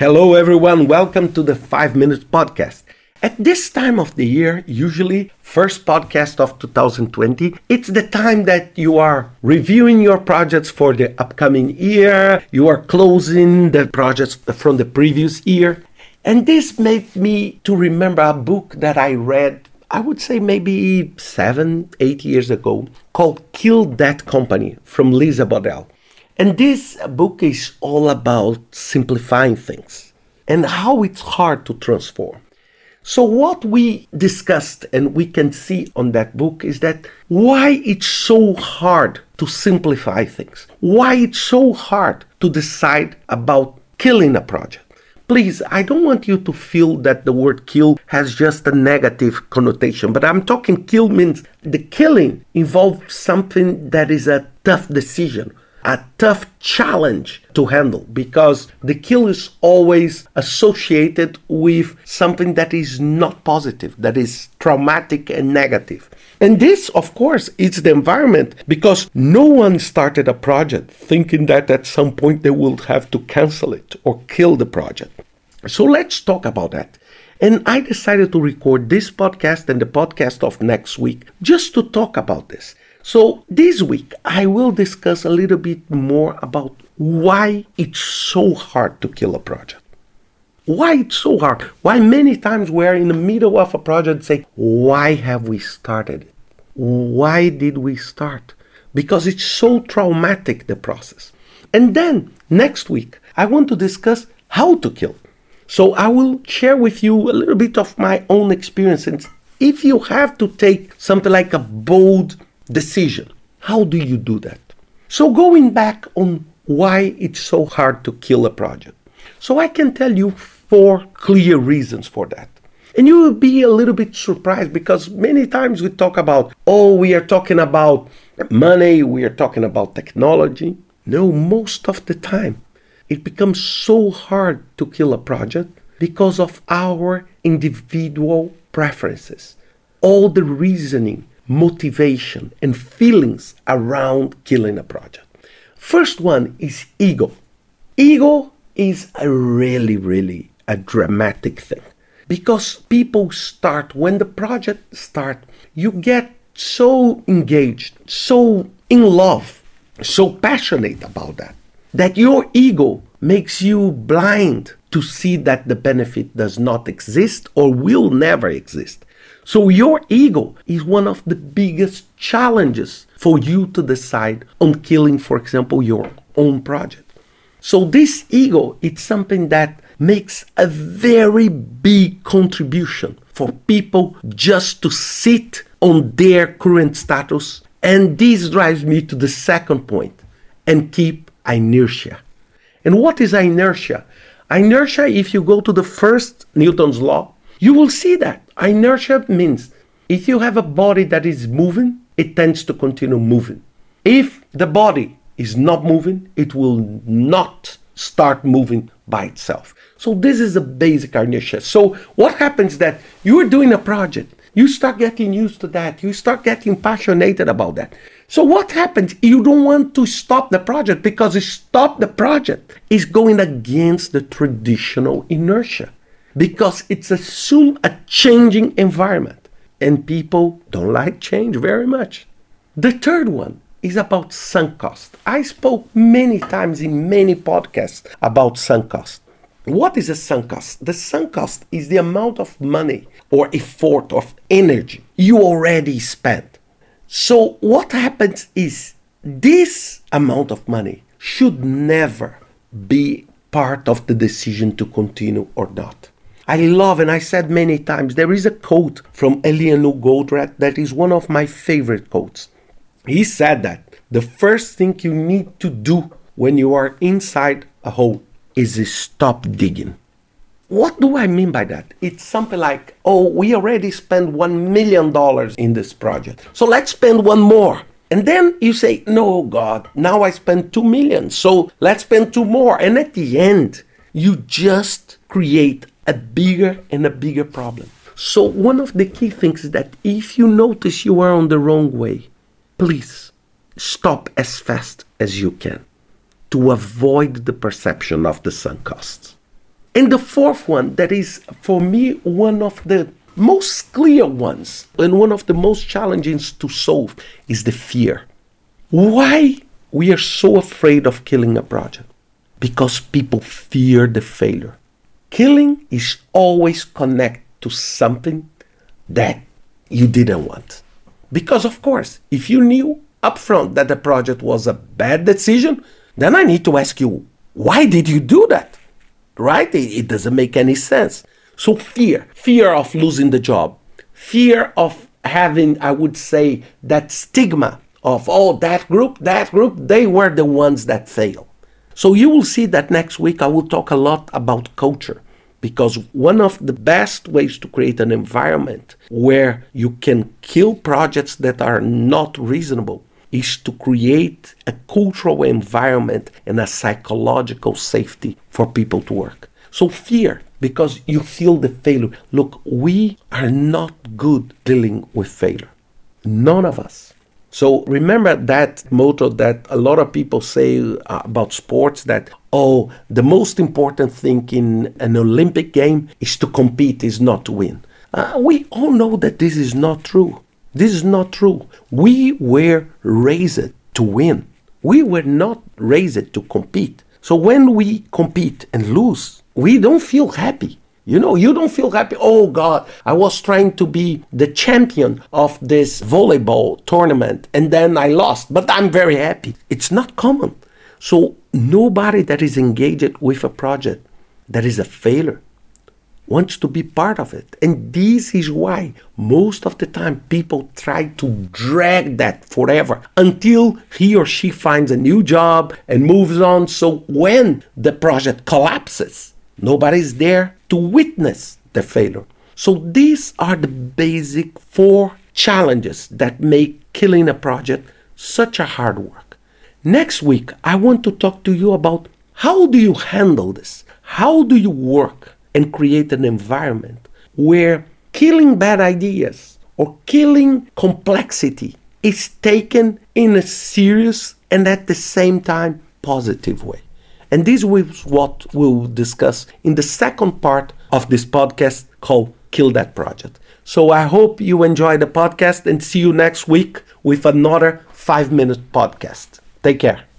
Hello, everyone. Welcome to the 5 Minutes Podcast. At this time of the year, usually first podcast of 2020, it's the time that you are reviewing your projects for the upcoming year, you are closing the projects from the previous year. And this made me to remember a book that I read, I would say maybe 7, 8 years ago, called Kill That Company from Lisa Bodell. And this book is all about simplifying things and how it's hard to transform. So, what we discussed and we can see on that book is that why it's so hard to simplify things, why it's so hard to decide about killing a project. Please, I don't want you to feel that the word kill has just a negative connotation, but I'm talking kill means the killing involves something that is a tough decision a tough challenge to handle because the kill is always associated with something that is not positive, that is traumatic and negative. And this, of course, is the environment because no one started a project thinking that at some point they will have to cancel it or kill the project. So let's talk about that. And I decided to record this podcast and the podcast of next week just to talk about this. So, this week I will discuss a little bit more about why it's so hard to kill a project. Why it's so hard? Why many times we're in the middle of a project and say, Why have we started it? Why did we start? Because it's so traumatic, the process. And then next week, I want to discuss how to kill. So I will share with you a little bit of my own experiences. If you have to take something like a bold decision. How do you do that? So, going back on why it's so hard to kill a project. So, I can tell you four clear reasons for that. And you will be a little bit surprised because many times we talk about, oh, we are talking about money, we are talking about technology. No, most of the time it becomes so hard to kill a project because of our individual preferences. All the reasoning motivation, and feelings around killing a project. First one is ego. Ego is a really, really a dramatic thing because people start when the project start you get so engaged so in love so passionate about that that your ego makes you blind to see that the benefit does not exist or will never exist so, your ego is one of the biggest challenges for you to decide on killing, for example, your own project. So, this ego, it's something that makes a very big contribution for people just to sit on their current status. And this drives me to the second point and keep inertia. And what is inertia? Inertia, if you go to the first Newton's law, you will see that inertia means if you have a body that is moving, it tends to continue moving. If the body is not moving, it will not start moving by itself. So this is a basic inertia. So what happens that you're doing a project, you start getting used to that, you start getting passionate about that. So what happens? You don't want to stop the project because stop the project is going against the traditional inertia because it's assume a changing environment and people don't like change very much. The third one is about sunk cost. I spoke many times in many podcasts about sunk cost. What is a sunk cost? The sunk cost is the amount of money or effort of energy you already spent. So what happens is this amount of money should never be part of the decision to continue or not. I love, and I said many times, there is a quote from Eliyahu Goldratt that is one of my favorite quotes. He said that the first thing you need to do when you are inside a hole is stop digging. What do I mean by that? It's something like, oh, we already spent $1 million in this project, so let's spend one more. And then you say, no, God, now I spent 2 million, so let's spend two more. And at the end, you just create a bigger and a bigger problem. So, one of the key things is that if you notice you are on the wrong way, please stop as fast as you can to avoid the perception of the sunk costs. And the fourth one, that is for me one of the most clear ones and one of the most challenging to solve, is the fear. Why we are so afraid of killing a project? Because people fear the failure. Killing is always connected to something that you didn't want. Because, of course, if you knew upfront that the project was a bad decision, then I need to ask you, why did you do that? Right? It, it doesn't make any sense. So, fear fear of losing the job, fear of having, I would say, that stigma of, oh, that group, that group, they were the ones that failed. So, you will see that next week I will talk a lot about culture because one of the best ways to create an environment where you can kill projects that are not reasonable is to create a cultural environment and a psychological safety for people to work. So, fear, because you feel the failure. Look, we are not good dealing with failure. None of us. So remember that motto that a lot of people say uh, about sports that oh the most important thing in an Olympic game is to compete is not to win. Uh, we all know that this is not true. This is not true. We were raised to win. We were not raised to compete. So when we compete and lose, we don't feel happy. You know, you don't feel happy. Oh God, I was trying to be the champion of this volleyball tournament and then I lost, but I'm very happy. It's not common. So nobody that is engaged with a project that is a failure wants to be part of it. And this is why most of the time people try to drag that forever until he or she finds a new job and moves on. So when the project collapses, nobody's there to witness the failure. So these are the basic four challenges that make killing a project such a hard work. Next week, I want to talk to you about how do you handle this? How do you work and create an environment where killing bad ideas or killing complexity is taken in a serious and at the same time positive way. And this is what we'll discuss in the second part of this podcast called Kill That Project. So I hope you enjoy the podcast and see you next week with another five minute podcast. Take care.